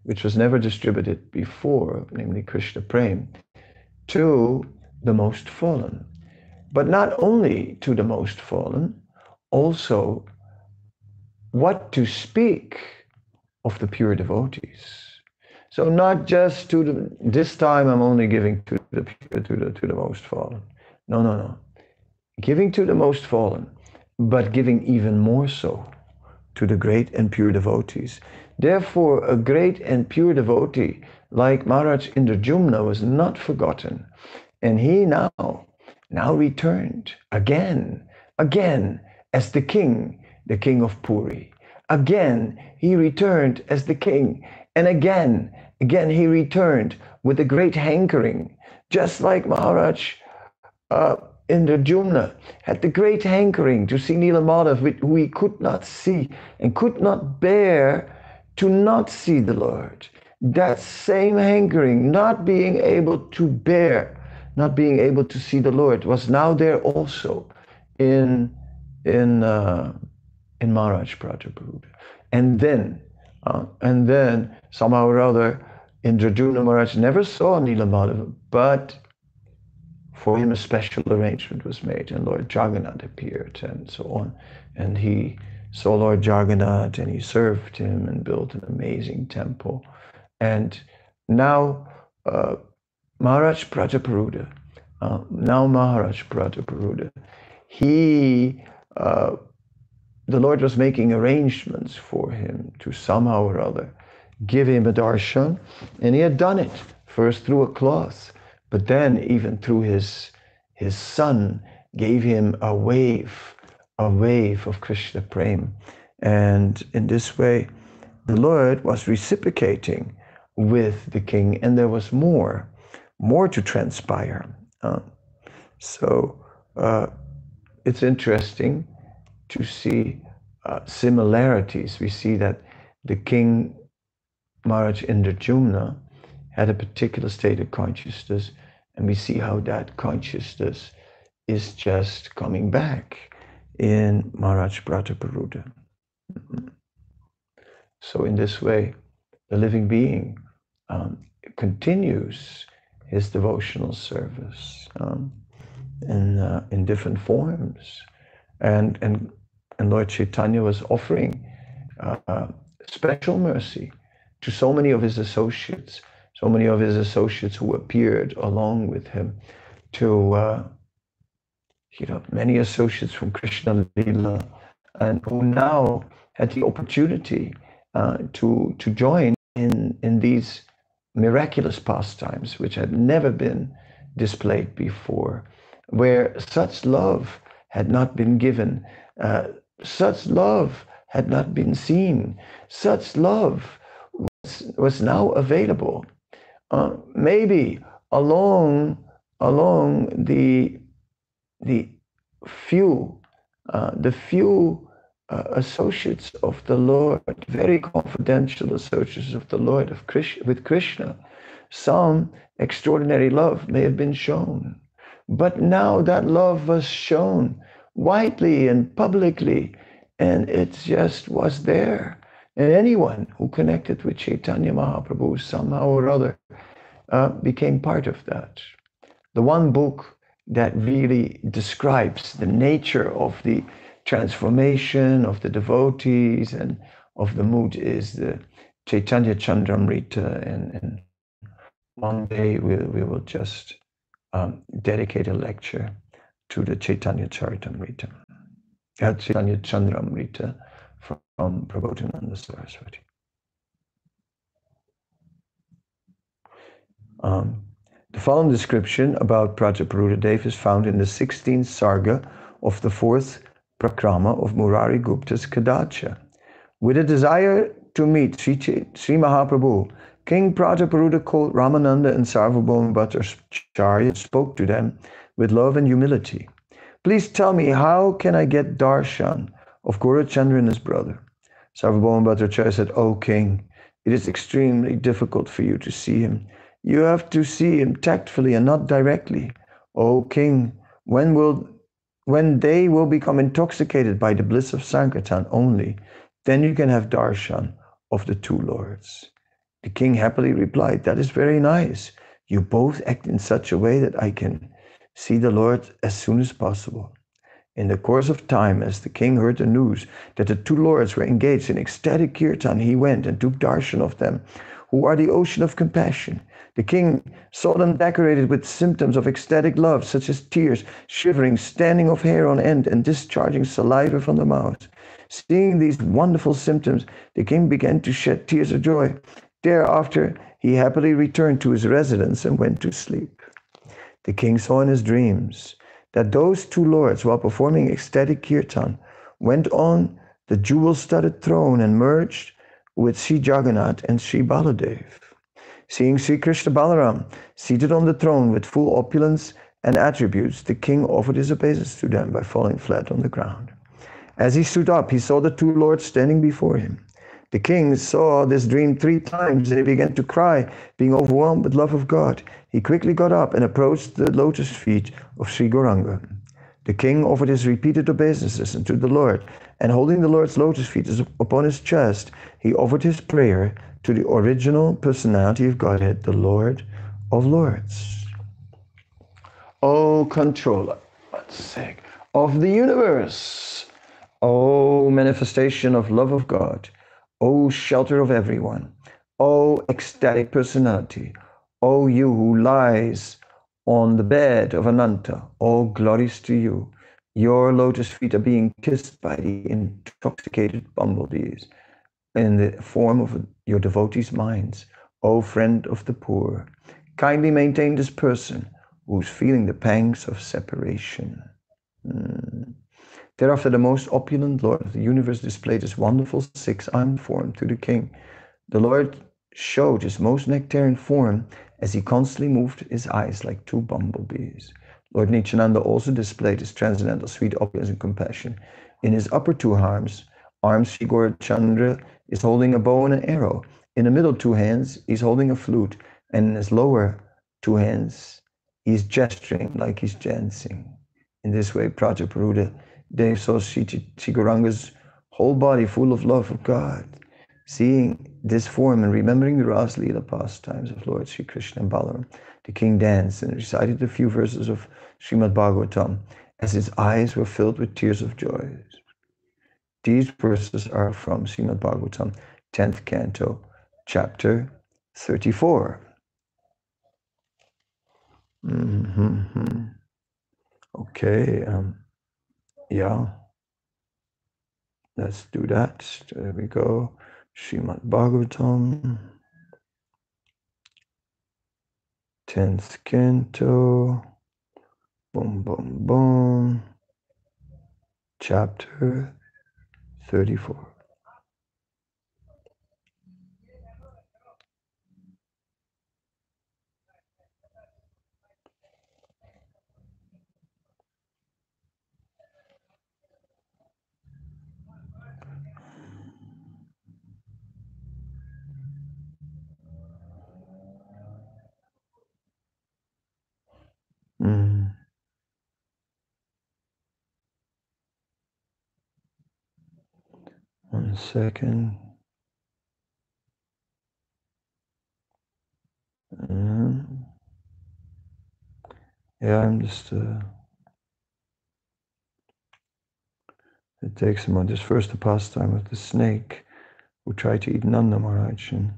which was never distributed before, namely Krishna Prem, to the most fallen. But not only to the most fallen, also what to speak of the pure devotees. So not just to the this time I'm only giving to the to the to the most fallen. No, no, no. Giving to the most fallen but giving even more so to the great and pure devotees. Therefore, a great and pure devotee like Maharaj Indradyumna was not forgotten. And he now, now returned again, again as the king, the king of Puri. Again, he returned as the king. And again, again, he returned with a great hankering, just like Maharaj uh, Indradyumna had the great hankering to see Nilamadhav, who he could not see and could not bear to not see the Lord. That same hankering, not being able to bear, not being able to see the Lord, was now there also in in uh, in Maharaj Prataparudra. And then, uh, and then somehow or other, Indradyumna Maharaj never saw Nilamadhava, but for him a special arrangement was made, and Lord Jagannath appeared, and so on. And he saw Lord Jagannath, and he served him and built an amazing temple. And now, uh, Maharaj Prataparudra, uh, now Maharaj Prataparudra, he, uh, the Lord was making arrangements for him to somehow or other give him a darshan, and he had done it first through a cloth but then, even through his, his son, gave him a wave, a wave of Krishna Prem. And in this way, the Lord was reciprocating with the king, and there was more, more to transpire. Uh, so uh, it's interesting to see uh, similarities. We see that the king Maharaj Indradyumna had a particular state of consciousness, and we see how that consciousness is just coming back in Maharaj Prataparudra. Mm-hmm. So, in this way, the living being um, continues his devotional service um, in, uh, in different forms. And, and, and Lord Chaitanya was offering uh, special mercy to so many of his associates so many of his associates who appeared along with him to, uh, you know, many associates from Krishna Lila, and who now had the opportunity uh, to, to join in, in these miraculous pastimes, which had never been displayed before, where such love had not been given, uh, such love had not been seen, such love was, was now available. Uh, maybe along along the the few uh, the few uh, associates of the Lord, very confidential associates of the Lord of Krishna, with Krishna, some extraordinary love may have been shown. But now that love was shown widely and publicly, and it just was there. And anyone who connected with Chaitanya Mahaprabhu somehow or other uh, became part of that. The one book that really describes the nature of the transformation of the devotees and of the mood is the Chaitanya Chandramrita. And, and one day we, we will just um, dedicate a lecture to the Chaitanya Charitamrita, uh, Chaitanya Chandramrita from Prabodhananda Saraswati. Um, the following description about Prataparudra is found in the 16th Sarga of the fourth Prakrama of Murari Gupta's Kadacha. With a desire to meet Sri, Sri Mahaprabhu, King Prataparudra called Ramananda and Sarvabhauma Bhattacharya spoke to them with love and humility. Please tell me, how can I get darshan of Gaurachandra and his brother? Sarvabhauma Bhattacharya said, O king, it is extremely difficult for you to see him. You have to see him tactfully and not directly. O king, when will when they will become intoxicated by the bliss of Sankirtan only, then you can have darshan of the two lords. The king happily replied, That is very nice. You both act in such a way that I can see the Lord as soon as possible. In the course of time, as the king heard the news that the two lords were engaged in ecstatic kirtan, he went and took darshan of them, who are the ocean of compassion. The king saw them decorated with symptoms of ecstatic love, such as tears, shivering, standing of hair on end, and discharging saliva from the mouth. Seeing these wonderful symptoms, the king began to shed tears of joy. Thereafter, he happily returned to his residence and went to sleep. The king saw in his dreams that those two lords, while performing ecstatic kirtan, went on the jewel studded throne and merged with Sri Jagannath and Sri Baladev. Seeing Sri Krishna Balaram seated on the throne with full opulence and attributes, the king offered his obeisance to them by falling flat on the ground. As he stood up, he saw the two lords standing before him. The king saw this dream three times and he began to cry, being overwhelmed with love of God. He quickly got up and approached the lotus feet of Sri Gauranga. The king offered his repeated obeisances unto the Lord, and holding the Lord's lotus feet upon his chest, he offered his prayer to the original personality of Godhead, the Lord of Lords. O controller, of the universe, O manifestation of love of God, O shelter of everyone, O ecstatic personality, O you who lies on the bed of Ananta. All glories to you. Your lotus feet are being kissed by the intoxicated bumblebees in the form of your devotees' minds. O friend of the poor, kindly maintain this person who's feeling the pangs of separation. Mm. Thereafter, the most opulent Lord of the universe displayed his wonderful six-armed form to the king. The Lord showed his most nectarian form as he constantly moved his eyes like two bumblebees. Lord Nityananda also displayed his transcendental sweet opulence and compassion. In his upper two arms, arms Sri Chandra is holding a bow and an arrow. In the middle two hands, he's holding a flute, and in his lower two hands, he's gesturing like he's dancing. In this way, Prataparudra Dev saw Sri Gauranga's whole body full of love of God. Seeing this form and remembering the Ras Leela pastimes of Lord Sri Krishna and Balaram, the king danced and recited a few verses of Srimad Bhagavatam as his eyes were filled with tears of joy. These verses are from Srimad Bhagavatam, 10th canto, chapter 34. Mm-hmm. Okay, um, yeah. Let's do that. There we go. Srimad Bhagavatam, 10th canto, boom, boom, boom, chapter 34. Mm. One second. Mm. Yeah, I'm just. Uh, it takes a moment. Just first the pastime of the snake who tried to eat Nanda Maharaj. And,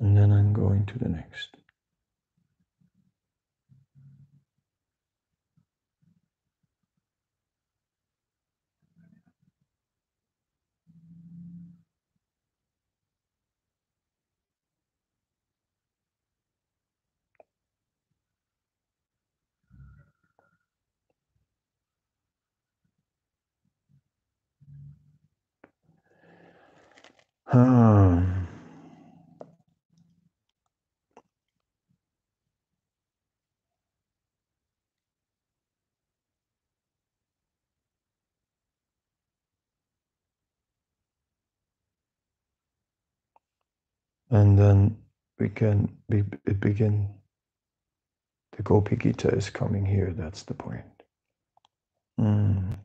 and then I'm going to the next. Ah. And then we can be, begin. The Gopi Gita is coming here. That's the point. Mm.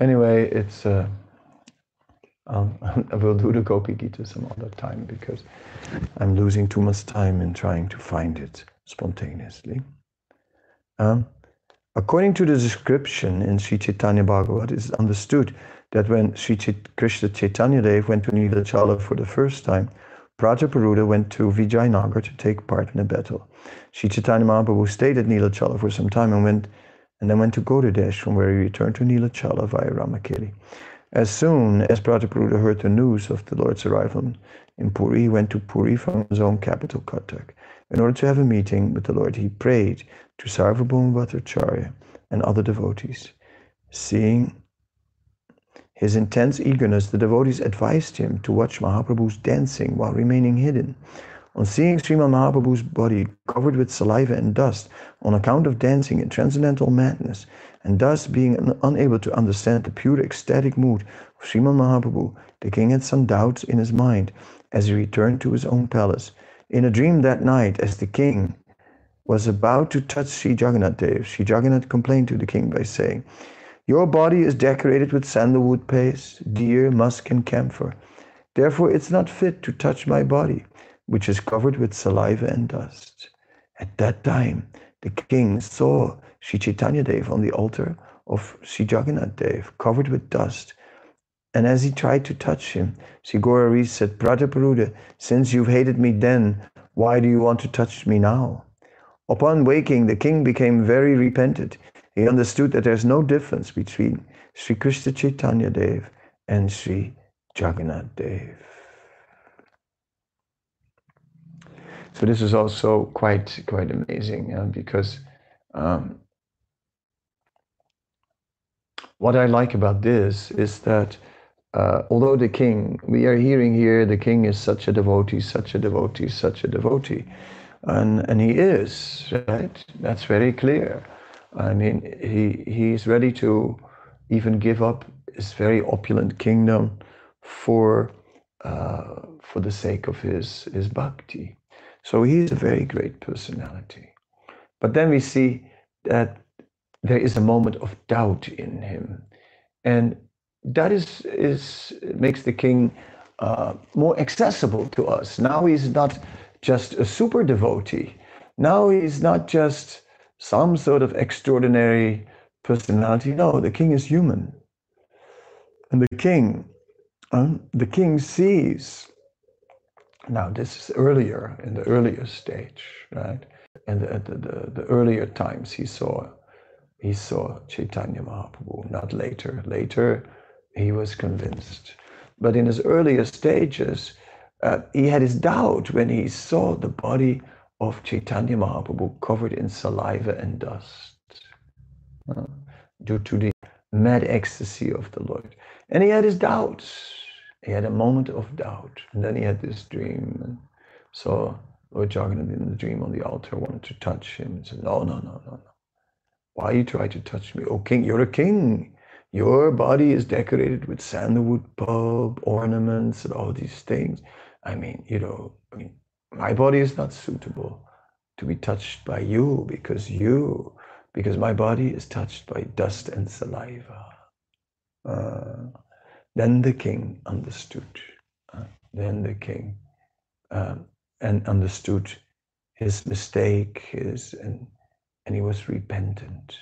Anyway, it's. Uh, *laughs* I will do the Gopi Gita some other time because I'm losing too much time in trying to find it spontaneously. Um, according to the description in Sri Chaitanya Bhagavat, it is understood that when Sri Krishna Chaitanya Dev went to Nilachala for the first time, Prataparudra went to Vijayanagar to take part in a battle. Sri Chaitanya Mahaprabhu stayed at Nilachala for some time and went and then went to Gaudadesh, from where he returned to Nilachala via Ramakeli. As soon as Prataparudra heard the news of the Lord's arrival in Puri, he went to Puri from his own capital, Cuttack. In order to have a meeting with the Lord, he prayed to Sarvabhauma Bhattacharya, and other devotees. Seeing his intense eagerness, the devotees advised him to watch Mahaprabhu's dancing while remaining hidden. On seeing Sriman Mahaprabhu's body covered with saliva and dust on account of dancing in transcendental madness, and thus being unable to understand the pure ecstatic mood of Sriman Mahaprabhu, the king had some doubts in his mind as he returned to his own palace. In a dream that night, as the king was about to touch Sri Jagannath Dev, Sri Jagannath complained to the king by saying, Your body is decorated with sandalwood paste, deer, musk, and camphor. Therefore, it's not fit to touch my body which is covered with saliva and dust. At that time, the king saw Sri Chaitanya Dev on the altar of Sri Jagannath Dev, covered with dust. And as he tried to touch him, Sri Gaurahari said, Prataparudra, since you've hated me then, why do you want to touch me now? Upon waking, the king became very repentant. He understood that there's no difference between Sri Krishna Chaitanya Dev and Sri Jagannath Dev. So this is also quite quite amazing uh, because um, what I like about this is that uh, although the king, we are hearing here, the king is such a devotee, such a devotee, such a devotee, and and he is right. That's very clear. I mean, he he's ready to even give up his very opulent kingdom for uh, for the sake of his his bhakti. So he is a very great personality. But then we see that there is a moment of doubt in him. And that is, is makes the king uh, more accessible to us. Now he's not just a super devotee. Now he's not just some sort of extraordinary personality. No, the king is human. And the king, um, the king sees now, this is earlier, in the earlier stage, right? And the, the, the, the earlier times he saw, he saw Chaitanya Mahaprabhu, not later. Later, he was convinced. But in his earlier stages, uh, he had his doubt when he saw the body of Chaitanya Mahaprabhu covered in saliva and dust uh, due to the mad ecstasy of the Lord. And he had his doubts he had a moment of doubt, and then he had this dream and saw Lord Jagannath in the dream on the altar, wanted to touch him, and said, No, no, no, no, no. Why you try to touch me? Oh, king, you're a king. Your body is decorated with sandalwood bulb, ornaments, and all these things. I mean, you know, I mean, my body is not suitable to be touched by you because you, because my body is touched by dust and saliva. Uh, then the king understood. Uh, then the king um, and understood his mistake, his and and he was repentant.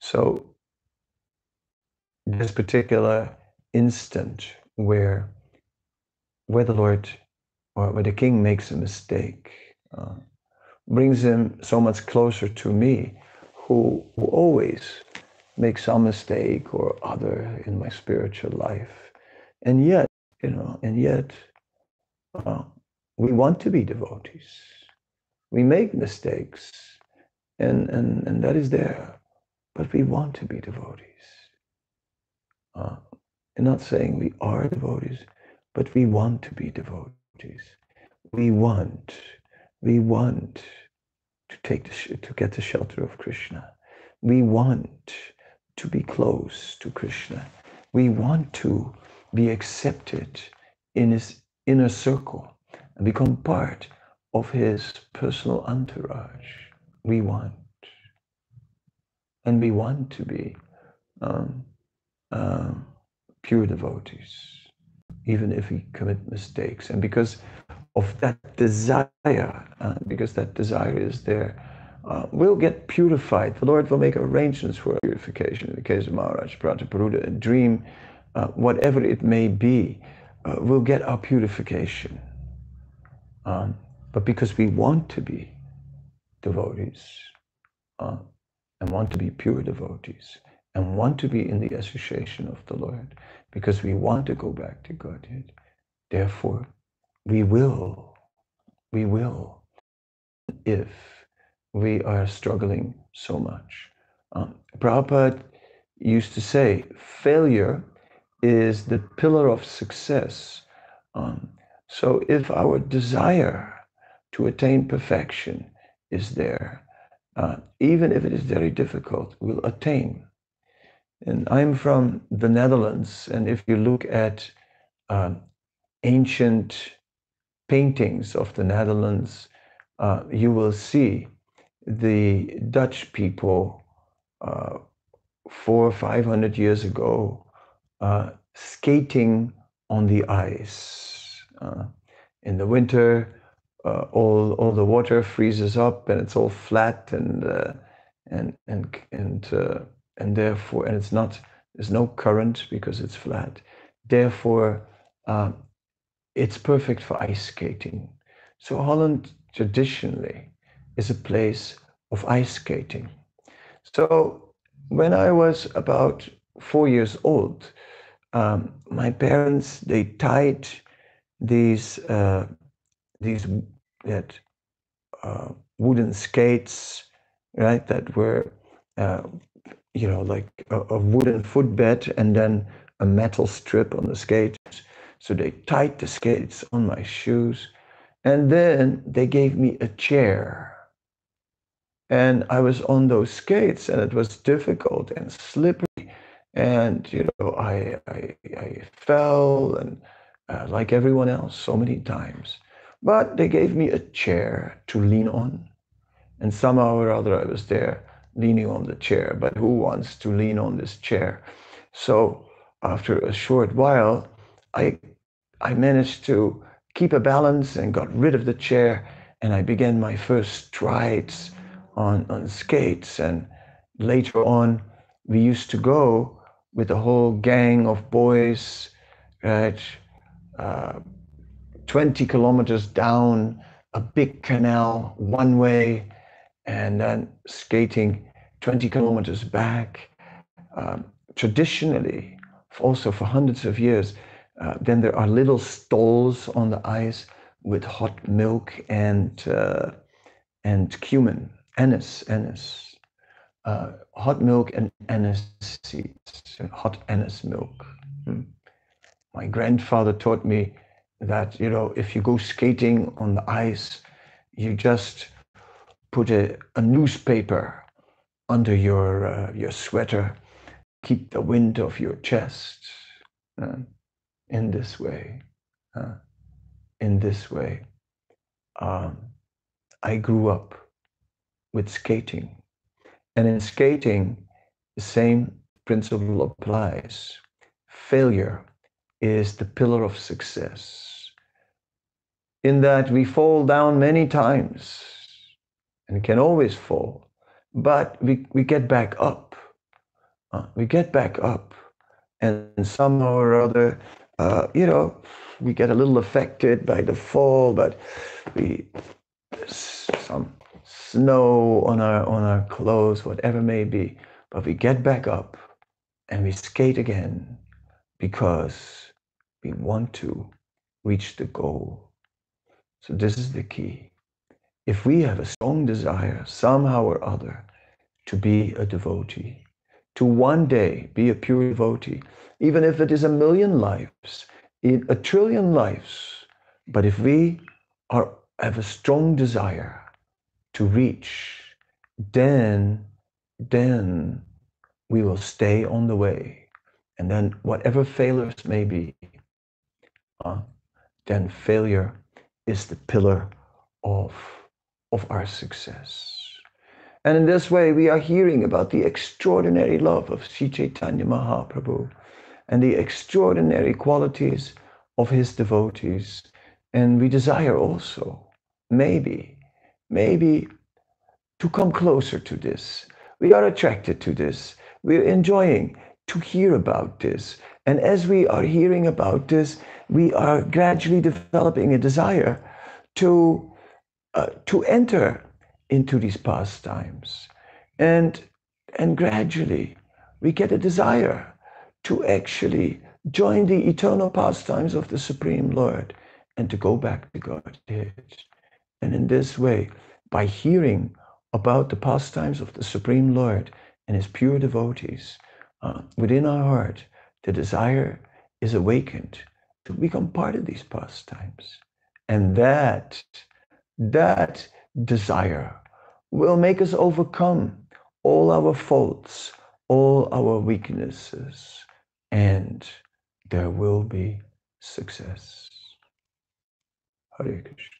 So this particular instant where where the Lord or where the king makes a mistake uh, brings him so much closer to me, who, who always make some mistake or other in my spiritual life. And yet, you know, and yet uh, we want to be devotees. We make mistakes, and, and, and that is there, but we want to be devotees. Uh, I'm not saying we are devotees, but we want to be devotees. We want, we want to take the, to get the shelter of Krishna. We want to be close to Krishna. We want to be accepted in his inner circle and become part of his personal entourage. We want. And we want to be um, um, pure devotees, even if we commit mistakes. And because of that desire, uh, because that desire is there, uh, will get purified. The Lord will make arrangements for purification. In the case of Maharaj Prataparudra, a dream, uh, whatever it may be, uh, will get our purification. Um, but because we want to be devotees uh, and want to be pure devotees and want to be in the association of the Lord, because we want to go back to Godhead, therefore we will, we will, if we are struggling so much. Um, Prabhupada used to say, failure is the pillar of success. Um, so if our desire to attain perfection is there, uh, even if it is very difficult, we'll attain. And I'm from the Netherlands, and if you look at uh, ancient paintings of the Netherlands, uh, you will see the Dutch people uh, four or five hundred years ago uh, skating on the ice. Uh, in the winter, uh, all all the water freezes up and it's all flat and uh, and and and uh, and therefore and it's not there's no current because it's flat. Therefore, it's perfect for ice skating. So Holland traditionally is a place of ice skating. So when I was about four years old, um, my parents they tied these uh, these that uh, wooden skates, right? That were uh, you know like a, a wooden footbed and then a metal strip on the skates. So they tied the skates on my shoes, and then they gave me a chair. And I was on those skates, and it was difficult and slippery and you know I I, I fell and uh, like everyone else so many times. But they gave me a chair to lean on, and somehow or other I was there leaning on the chair. But who wants to lean on this chair? So after a short while, I I managed to keep a balance and got rid of the chair, and I began my first strides on on skates. And later on, we used to go with a whole gang of boys, right? Uh, 20 kilometers down a big canal one way and then skating 20 kilometers back. Um, traditionally, also for hundreds of years, uh, then there are little stalls on the ice with hot milk and uh, and cumin, anise, anise uh, hot milk and anise seeds, hot anise milk. Hmm. My grandfather taught me that, you know, if you go skating on the ice, you just put a, a newspaper under your, uh, your sweater, keep the wind off your chest. Uh, in this way, uh, in this way. Um, I grew up with skating and in skating, the same principle applies. Failure is the pillar of success. In that we fall down many times and can always fall, but we, we get back up. Uh, we get back up, and somehow or other, uh, you know, we get a little affected by the fall, but we some snow on our on our clothes, whatever may be. But we get back up and we skate again because we want to reach the goal. So this is the key. If we have a strong desire somehow or other to be a devotee, to one day be a pure devotee, even if it is a million lives, a trillion lives, but if we are have a strong desire to reach, then, then we will stay on the way. And then whatever failures may be, uh, then failure is the pillar of, of our success. And in this way, we are hearing about the extraordinary love of Sri Chaitanya Mahaprabhu and the extraordinary qualities of his devotees. And we desire also, maybe, maybe to come closer to this. We are attracted to this. We're enjoying to hear about this. And as we are hearing about this, we are gradually developing a desire to, uh, to enter into these pastimes. And, and gradually, we get a desire to actually join the eternal pastimes of the Supreme Lord and to go back to Godhead. And in this way, by hearing about the pastimes of the Supreme Lord and his pure devotees, uh, within our heart, the desire is awakened to become part of these pastimes. And that, that desire will make us overcome all our faults, all our weaknesses, and there will be success. Hare Krishna.